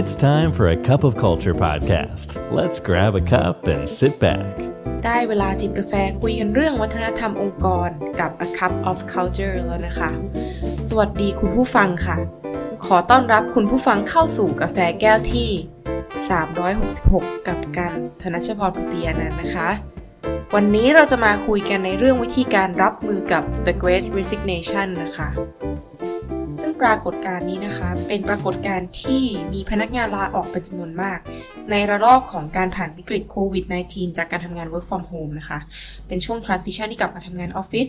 It's time for a cup of culture podcast. Let's grab a cup and sit back. ได้เวลาจิบกาแฟคุยกันเรื่องวัฒนธรรมองค์กรกับ A Cup of Culture แล้วนะคะ สวัสดีคุณผู้ฟังค่ะ ขอต้อนรับคุณผู้ฟังเข้าสู่กาแฟแก้วที่ 366 กับกันธนชพรพุติยานันนะคะ วันนี้เราจะมาคุยกันในเรื่องวิธีการรับมือกับ The Great Resignation นะคะ ซึ่งปรากฏการณ์นี้นะคะเป็นปรากฏการณ์ที่มีพนักงานลาออกเป็นจำนวนมาก ในระลอกของการผ่านวิกฤตโควิด -19 จากการทำงาน work from home นะคะ เป็นช่วง transition ที่กลับมาทำงานออฟฟิศ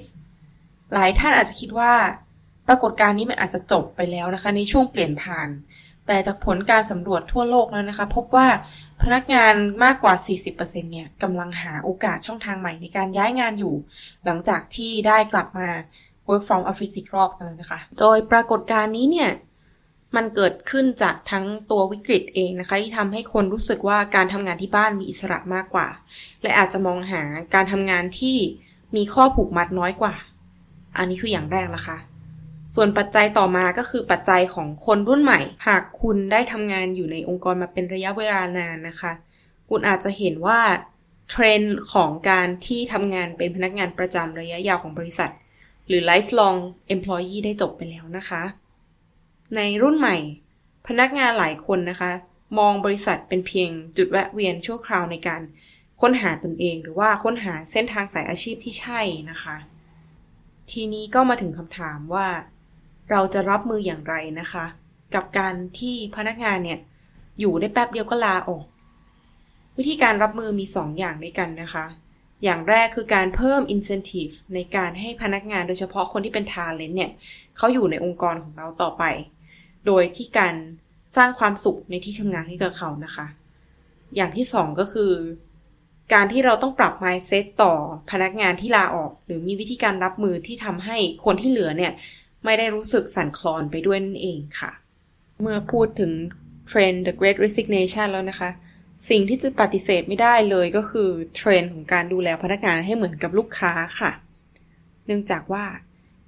หลายท่านอาจจะคิดว่า ปรากฏการณ์นี้มันอาจจะจบไปแล้วนะคะ ในช่วงเปลี่ยนผ่าน แต่จากผลการสำรวจทั่วโลกแล้วนะคะ พบว่าพนักงานมากกว่า 40%เนี่ยกำลังหาโอกาสช่องทางใหม่ในการย้ายงานอยู่ หลังจากที่ได้กลับมา work from office อีกรอบกันเลยนะคะ โดยปรากฏการณ์นี้เนี่ย มันเกิดขึ้นจากทั้งตัววิกฤตเองนะคะ ที่ทำให้คนรู้สึกว่าการทำงานที่บ้านมีอิสระมากกว่า และอาจจะมองหาการทำงานที่มีข้อผูกมัดน้อยกว่า อันนี้คืออย่างแรกนะคะ ส่วนปัจจัยต่อมาก็คือปัจจัยของคนรุ่นใหม่ หากคุณได้ทำงานอยู่ในองค์กรมาเป็นระยะเวลานานนะคะ คุณอาจจะเห็นว่าเทรนด์ของการที่ทำงานเป็นพนักงานประจำระยะยาวของบริษัท หรือ lifelong employee ได้จบไปแล้วนะคะ ในรุ่นใหม่ พนักงานหลายคนนะคะ มองบริษัทเป็นเพียงจุดแวะเวียนชั่วคราวในการค้นหาตนเอง หรือว่าค้นหาเส้นทางสายอาชีพที่ใช่นะคะ ทีนี้ก็มาถึงคำถามว่า เราจะรับมืออย่างไรนะคะ กับการที่พนักงานเนี่ย อยู่ได้แป๊บเดียวก็ลาออก วิธีการรับมือมี 2อย่างด้วยกันนะคะ อย่างแรกคือการเพิ่ม incentive ในการให้พนักงานโดยเฉพาะคนที่เป็น talent เนี่ยเขาอยู่ในองค์กรของเราต่อไป โดยที่การสร้างความสุขในที่ทำงานให้กับเขานะคะ อย่างที่2ก็คือ การที่เราต้องปรับ mindset ต่อพนักงานที่ลาออก หรือมีวิธีการรับมือที่ทำให้คนที่เหลือเนี่ยไม่ได้รู้สึกสั่นคลอนไปด้วยนั่นเองค่ะ เมื่อพูดถึงเทรนด์ the great resignation แล้วนะคะ สิ่งที่จะปฏิเสธไม่ได้เลยก็คือเทรนด์ของการดูแลพนักงานให้เหมือนกับลูกค้าค่ะ เนื่องจากว่า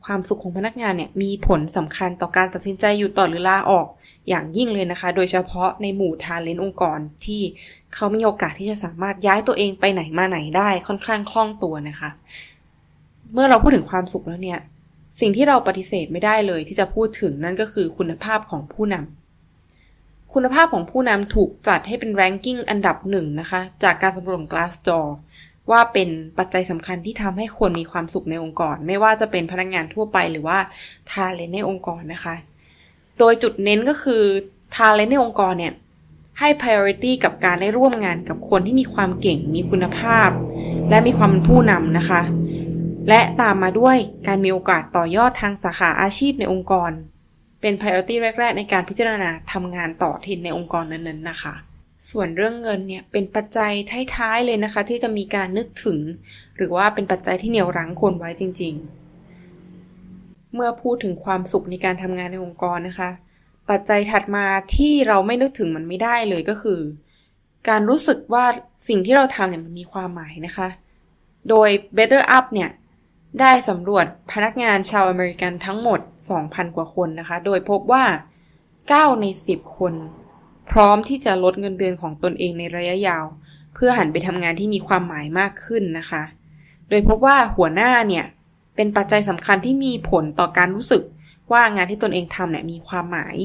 ความสุขของพนักงานเนี่ยมีผลสำคัญต่อการตัดสินใจอยู่ต่อหรือลาออกอย่างยิ่งเลยนะคะ โดยเฉพาะในหมู่ talent องค์กรที่เขามีโอกาสที่จะสามารถย้ายตัวเองไปไหนมาไหนได้ค่อนข้างคล่องตัวนะคะ เมื่อเราพูดถึงความสุขแล้วเนี่ย สิ่งที่เราปฏิเสธไม่ได้เลยที่จะพูดถึงนั่นก็คือคุณภาพของผู้นำ คุณภาพของผู้นำถูกจัดให้เป็นแรงกิ้งอันดับหนึ่งนะคะ จากการสำรวจของ Glassdoor ว่าเป็นปัจจัยสำคัญที่ทำให้คนมีความสุขในองค์กร ไม่ว่าจะเป็นพนักงานทั่วไปหรือว่าทาเลนในองค์กรนะคะ โดยจุดเน้นก็คือทาเลนในองค์กรเนี่ยให้ priority กับการได้ร่วมงานกับคนที่มีความเก่ง มีคุณภาพ และมีความเป็นผู้นำนะคะ และตามมาด้วยการมีโอกาสต่อยอดทางสาขาอาชีพในองค์กร เป็น priority แรก ๆ ในการพิจารณาทำงานต่อทินในองค์กรนั้นๆ นะคะ ส่วนเรื่องเงินเนี่ยเป็นปัจจัยท้ายๆเลยนะคะ ที่จะมีการนึกถึง หรือว่าเป็นปัจจัยที่เหนี่ยวรั้งคนไว้จริง ๆ เมื่อพูดถึงความสุขในการทำงานในองค์กรนะคะ ปัจจัยถัดมาที่เราไม่นึกถึงมันไม่ได้เลยก็คือ การรู้สึกว่าสิ่งที่เราทำเนี่ยมันมีความหมายนะคะ โดย Better Up เนี่ย ได้สำรวจพนักงานชาวอเมริกันทั้งหมด 2,000 กว่าคนนะคะ โดยพบว่า 9 ใน 10 คน พร้อมที่จะลดเงินเดือนของตนเองในระยะยาว เพื่อหันไปทำงานที่มีความหมายมากขึ้นนะคะ โดยพบว่าหัวหน้าเนี่ย เป็นปัจจัยสำคัญที่มีผลต่อการรู้สึกว่างานที่ตนเองทำเนี่ยมีความหมาย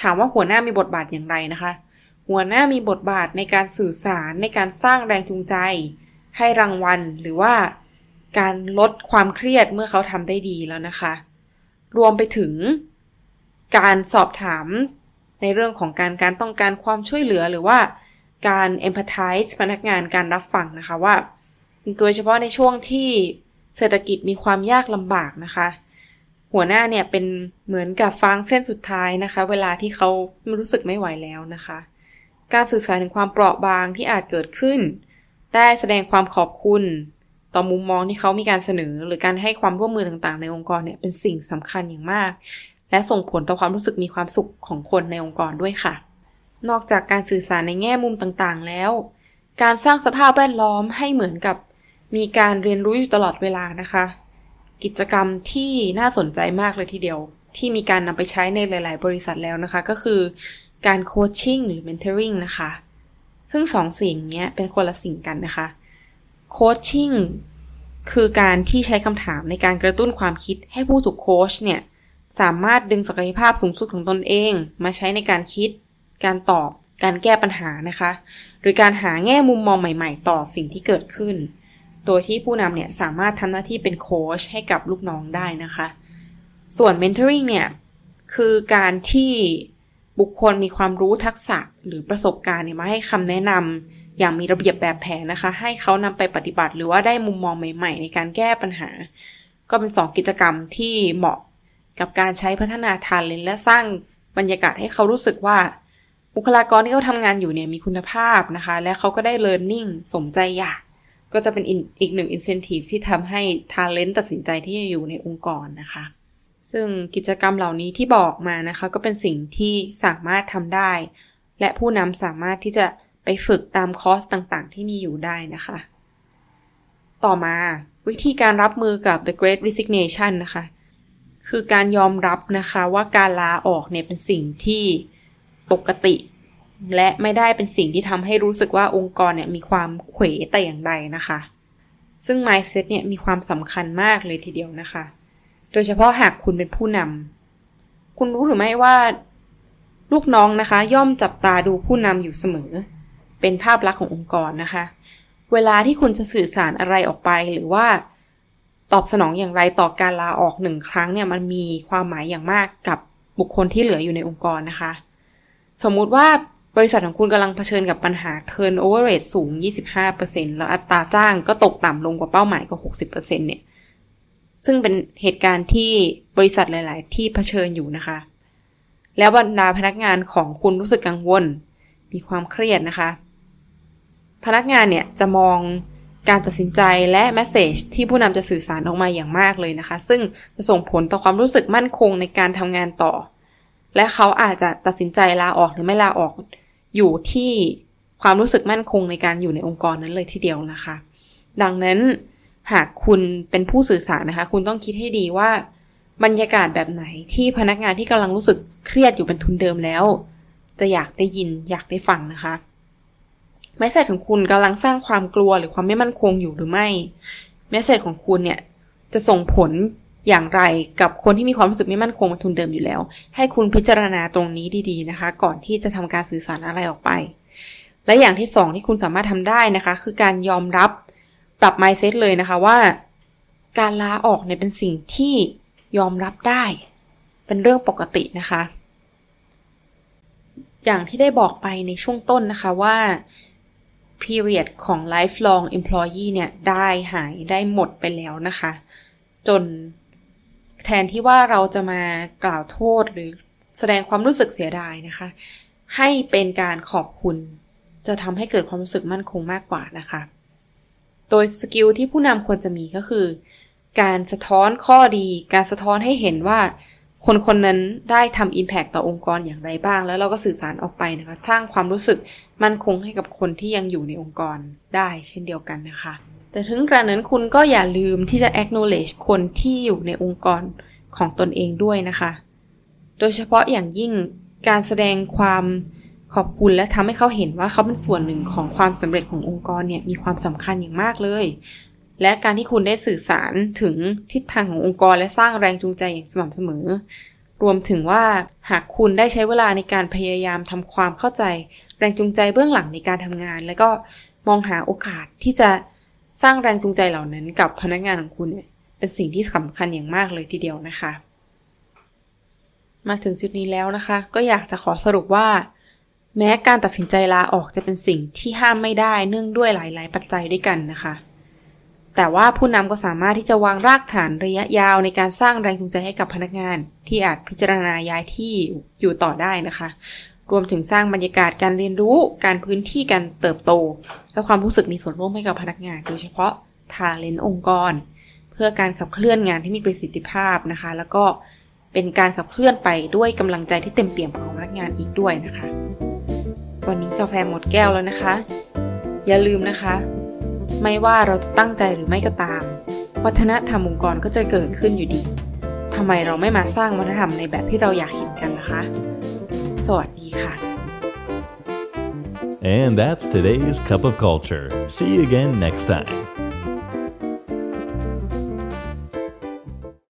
ถามว่าหัวหน้ามีบทบาทอย่างไรนะคะ หัวหน้ามีบทบาทในการสื่อสารในการสร้างแรงจูงใจ ให้รางวัลหรือว่า การลดความเครียดเมื่อเขาทำได้ดีแล้วนะคะ รวมไปถึงการสอบถามในเรื่องของการการต้องการความช่วยเหลือหรือว่าการ empathize พนักงานการรับฟังนะคะว่าโดยเฉพาะในช่วงที่เศรษฐกิจมีความยากลำบากนะคะ หัวหน้าเนี่ยเป็นเหมือนกับฟางเส้นสุดท้ายนะคะ เวลาที่เขารู้สึกไม่ไหวแล้วนะคะ การสื่อสารถึงความเปราะบางที่อาจเกิดขึ้น ได้แสดงความขอบคุณ ต่อมุมมองที่เขามีการเสนอ หรือการให้ความร่วมมือต่างๆ ในองค์กรเนี่ยเป็นสิ่งสำคัญอย่างมาก และส่งผลต่อความรู้สึกมีความสุขของคนในองค์กรด้วยค่ะ นอกจากการสื่อสารในแง่มุมต่างๆ แล้ว การสร้างสภาพแวดล้อมให้เหมือนกับมีการเรียนรู้อยู่ตลอดเวลานะคะ กิจกรรมที่น่าสนใจมากเลยทีเดียว ที่มีการนำไปใช้ในหลาย ๆ บริษัทแล้วนะคะ ก็คือการโคชชิ่งหรือ mentoring นะคะ ซึ่งสองสิ่งนี้เป็นคนละสิ่งกันนะคะ โคชชิ่งคือการที่ใช้คำถามในการกระตุ้นความคิดให้ผู้ถูกโคชเนี่ย สามารถดึงศักยภาพสูงสุดของตนเอง มาใช้ในการคิด การตอบ การแก้ปัญหานะคะ หรือการหาแง่มุมมองใหม่ๆ ต่อสิ่งที่เกิดขึ้น โดยที่ผู้นำเนี่ยสามารถทำหน้าที่เป็นโค้ชให้กับลูกน้องได้นะคะ ส่วน mentoring เนี่ยคือการที่บุคคลมีความรู้ทักษะหรือประสบการณ์เนี่ยมาให้คำแนะนำ อย่างมีระเบียบแบบแผนนะคะ ให้เขานำไปปฏิบัติ หรือว่าได้มุมมองใหม่ ๆ ในการแก้ปัญหา ก็เป็น 2 กิจกรรมที่เหมาะกับการใช้พัฒนาทานเลนและสร้างบรรยากาศให้เขารู้สึกว่า บุคลากรที่เขาทำงานอยู่เนี่ยมีคุณภาพนะคะ และเขาก็ได้ learning สมใจอยากก็จะเป็นอีกหนึ่ง incentive ที่ทำให้ทาเลนตัดสินใจที่จะอยู่ในองค์กรนะคะ ซึ่งกิจกรรมเหล่านี้ที่บอกมานะคะ ก็เป็นสิ่งที่สามารถทำได้ และผู้นำสามารถที่จะ ไปฝึกตามคอร์สต่างๆ ที่มีอยู่ได้นะคะ ต่อมาวิธีการรับมือกับ the great resignation นะคะ คือการยอมรับนะคะว่าการลาออกเนี่ยเป็นสิ่งที่ปกติ และไม่ได้เป็นสิ่งที่ทำให้รู้สึกว่าองค์กรเนี่ยมีความเขวแต่อย่างใดนะคะ ซึ่ง mindset เนี่ยมีความสำคัญมากเลยทีเดียวนะคะ โดยเฉพาะหากคุณเป็นผู้นำคุณรู้หรือไม่ว่า ลูกน้องนะคะ ย่อมจับตาดูผู้นำอยู่เสมอ เป็นภาพลักษณ์ขององค์กรนะคะ เวลาที่คุณจะสื่อสารอะไรออกไปหรือว่า ตอบสนองอย่างไรต่อการลาออกหนึ่งครั้งเนี่ยมันมีความหมายอย่างมากกับบุคคลที่เหลืออยู่ในองค์กรนะคะ สมมุติว่าบริษัทของคุณกำลังเผชิญกับปัญหา turnover rate สูง 25%แล้วอัตราจ้างก็ตกต่ำลงกว่าเป้าหมายก็60%เนี่ย ซึ่งเป็นเหตุการณ์ที่บริษัทหลาย ๆ ที่เผชิญอยู่นะคะ แล้วบรรดาพนักงานของคุณรู้สึกกังวล มีความเครียดนะคะ พนักงานเนี่ยจะมองการตัดสินใจและแมสเซจที่ผู้นำจะสื่อสารออกมาอย่างมากเลยนะคะ ซึ่งจะส่งผลต่อความรู้สึกมั่นคงในการทำงานต่อ และเขาอาจจะตัดสินใจลาออกหรือไม่ลาออกอยู่ที่ความรู้สึกมั่นคงในการอยู่ในองค์กรนั้นเลยทีเดียวนะคะ ดังนั้นหากคุณเป็นผู้สื่อสารนะคะ คุณต้องคิดให้ดีว่าบรรยากาศแบบไหนที่พนักงานที่กำลังรู้สึกเครียดอยู่เป็นทุนเดิมแล้ว จะอยากได้ยินอยากได้ฟังนะคะ แมสเซจของคุณกำลังสร้างความกลัวหรือความไม่มั่นคงอยู่หรือไม่แมสเซจของคุณเนี่ยจะส่งผลอย่างไรกับคนที่มีความรู้สึกไม่มั่นคงมาทุนเดิมอยู่แล้ว ให้คุณพิจารณาตรงนี้ดีๆนะคะ ก่อนที่จะทำการสื่อสารอะไรออกไป และอย่างที่สองที่คุณสามารถทำได้นะคะ คือการยอมรับปรับ mindset เลยนะคะว่า การลาออกเนี่ยเป็นสิ่งที่ยอมรับได้ เป็นเรื่องปกตินะคะ อย่างที่ได้บอกไปในช่วงต้นนะคะว่า period ของ lifelong employee เนี่ย ได้หายได้หมดไปแล้วนะคะ จนแทนที่ว่าเราจะมากล่าวโทษหรือแสดงความรู้สึกเสียดายนะคะ ให้เป็นการขอบคุณ จะทำให้เกิดความรู้สึกมั่นคงมากกว่านะคะ โดยสกิลที่ผู้นำควรจะมีก็คือ การสะท้อนข้อดี การสะท้อนให้เห็นว่า คนคนนั้นได้ทำ Impact ต่อองค์กรอย่างไรบ้าง แล้วเราก็สื่อสารออกไปนะคะ สร้างความรู้สึกมั่นคงให้กับคนที่ยังอยู่ในองค์กรได้เช่นเดียวกันนะคะ แต่ถึงกระนั้นคุณก็อย่าลืมที่จะ acknowledge คนที่อยู่ในองค์กรของตนเองด้วยนะคะ โดยเฉพาะอย่างยิ่งการแสดงความขอบคุณและทำให้เขาเห็นว่าเขาเป็นส่วนหนึ่งของความสำเร็จขององค์กรเนี่ยมีความสำคัญอย่างมากเลย และการที่คุณได้สื่อสารถึงทิศทางขององค์กรและสร้างแรงจูงใจอย่างสม่ำเสมอ รวมถึงว่าหากคุณได้ใช้เวลาในการพยายามทำความเข้าใจ แรงจูงใจเบื้องหลังในการทำงาน และก็มองหาโอกาสที่จะสร้างแรงจูงใจเหล่านั้นกับพนักงานของคุณเนี่ยเป็นสิ่งที่สำคัญอย่างมากเลยทีเดียวนะคะ มาถึงจุดนี้แล้วนะคะ ก็อยากจะขอสรุปว่า แม้การตัดสินใจลาออกจะเป็นสิ่งที่ห้ามไม่ได้เนื่องด้วยหลาย ๆ ปัจจัยด้วยกันนะคะ แต่ว่าผู้นำก็สามารถที่จะวางรากฐานระยะยาวในการสร้างแรงจูงใจให้กับพนักงาน ที่อาจพิจารณาย้ายที่อยู่ต่อได้นะคะ รวมถึงสร้างบรรยากาศการเรียนรู้ การพื้นที่การเติบโต และความรู้สึกมีส่วนร่วมให้กับพนักงาน โดยเฉพาะทาเลนองค์กร เพื่อการขับเคลื่อนงานที่มีประสิทธิภาพนะคะ แล้วก็เป็นการขับเคลื่อนไปด้วยกำลังใจที่เต็มเปี่ยมของพนักงานอีกด้วยนะคะ วันนี้กาแฟหมดแก้วแล้วนะคะ อย่าลืมนะคะ ไม่ว่าเราจะตั้งใจหรือไม่ก็ตาม วัฒนธรรมองค์กรก็จะเกิดขึ้นอยู่ดีทำไมเราไม่มาสร้างวัฒนธรรมในแบบที่เราอยากเห็นกันล่ะคะ สวัสดีค่ะ And that's today's Cup of Culture. See you again next time.